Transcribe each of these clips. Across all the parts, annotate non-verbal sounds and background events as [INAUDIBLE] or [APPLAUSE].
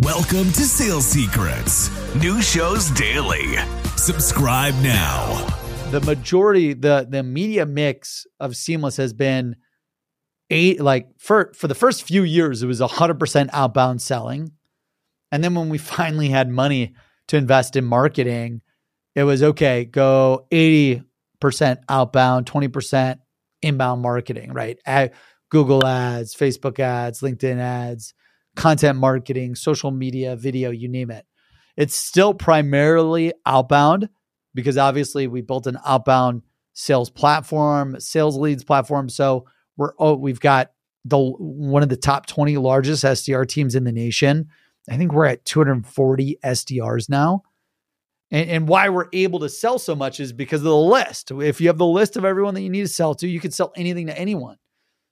Welcome to Sales Secrets. New shows daily. Subscribe now. the majority the the media mix of seamless has been eight like for for the first few years it was 100% outbound selling and then when we [LAUGHS] finally had money to invest in marketing it was okay go 80% outbound 20% inbound marketing right Ad, google ads facebook ads linkedin ads content marketing social media video you name it it's still primarily outbound because obviously we built an outbound sales platform, sales leads platform. So we're oh, we've got the one of the top 20 largest SDR teams in the nation. I think we're at 240 SDRs now. And, and why we're able to sell so much is because of the list. If you have the list of everyone that you need to sell to, you can sell anything to anyone.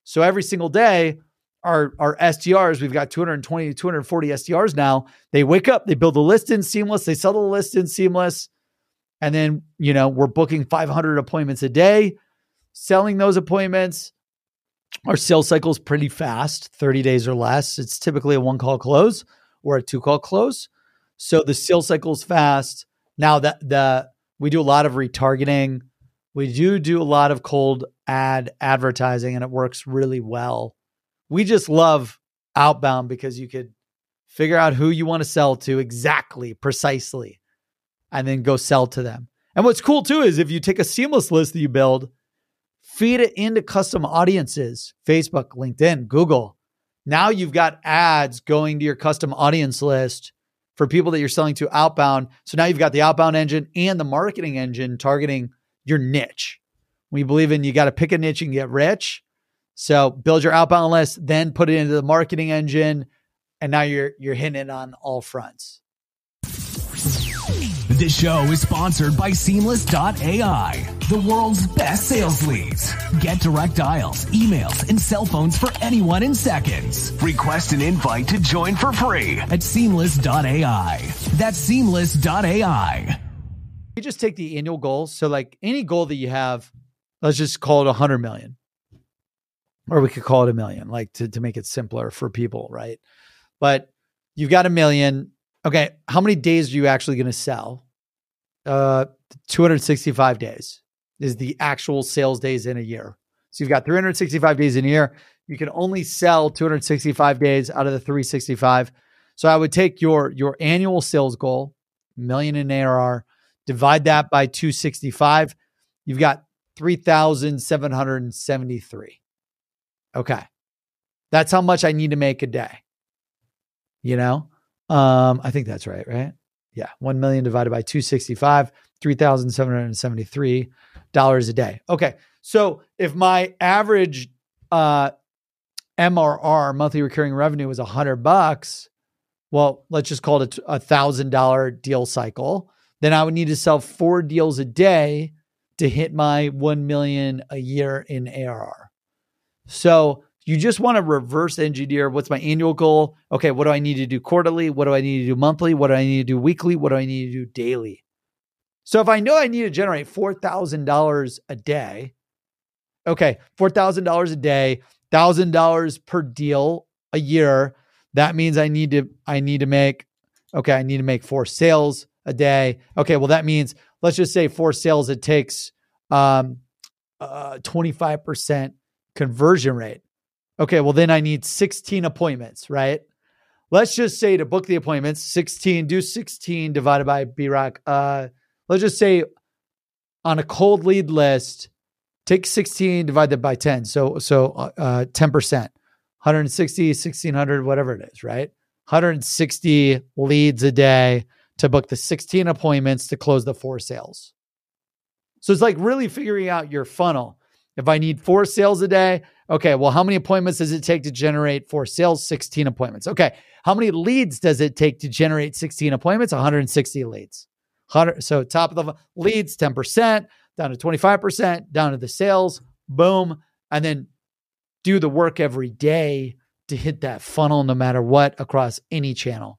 So every single day, our, our SDRs, we've got 220, to 240 SDRs now. They wake up, they build a list in Seamless, they sell the list in Seamless. And then, you know, we're booking 500 appointments a day, selling those appointments. Our sales cycle is pretty fast, 30 days or less. It's typically a one call close or a two call close. So the sales cycle is fast. Now that the we do a lot of retargeting. We do do a lot of cold ad advertising and it works really well. We just love outbound because you could figure out who you want to sell to exactly, precisely and then go sell to them. And what's cool too is if you take a seamless list that you build, feed it into custom audiences, Facebook, LinkedIn, Google. Now you've got ads going to your custom audience list for people that you're selling to outbound. So now you've got the outbound engine and the marketing engine targeting your niche. We believe in you got to pick a niche and get rich. So build your outbound list, then put it into the marketing engine, and now you're you're hitting it on all fronts. This show is sponsored by Seamless.ai, the world's best sales leads. Get direct dials, emails, and cell phones for anyone in seconds. Request an invite to join for free at Seamless.ai. That's Seamless.ai. You just take the annual goals. So, like any goal that you have, let's just call it a hundred million, or we could call it a million, like to to make it simpler for people, right? But you've got a million. Okay, how many days are you actually going to sell? Uh, 265 days is the actual sales days in a year. So you've got 365 days in a year. You can only sell 265 days out of the 365. So I would take your your annual sales goal, million in ARR, divide that by 265. You've got 3,773. Okay. That's how much I need to make a day. You know? Um, I think that's right, right? Yeah. 1 million divided by 265, $3,773 a day. Okay. So if my average uh MRR, monthly recurring revenue was a hundred bucks, well, let's just call it a thousand dollar deal cycle. Then I would need to sell four deals a day to hit my 1 million a year in ARR. So you just want to reverse engineer what's my annual goal? Okay, what do I need to do quarterly? What do I need to do monthly? What do I need to do weekly? What do I need to do daily? So if I know I need to generate $4,000 a day, okay, $4,000 a day, $1,000 per deal a year, that means I need to I need to make okay, I need to make four sales a day. Okay, well that means let's just say four sales it takes um uh 25% conversion rate. Okay, well then I need 16 appointments, right? Let's just say to book the appointments, 16, do 16 divided by BROC. Uh, let's just say on a cold lead list, take 16 divided by 10. So, so uh, 10%, 160, 1600, whatever it is, right? 160 leads a day to book the 16 appointments to close the four sales. So it's like really figuring out your funnel. If I need four sales a day, okay, well, how many appointments does it take to generate four sales? 16 appointments. Okay, how many leads does it take to generate 16 appointments? 160 leads. 100, so top of the leads, 10%, down to 25%, down to the sales, boom. And then do the work every day to hit that funnel no matter what across any channel.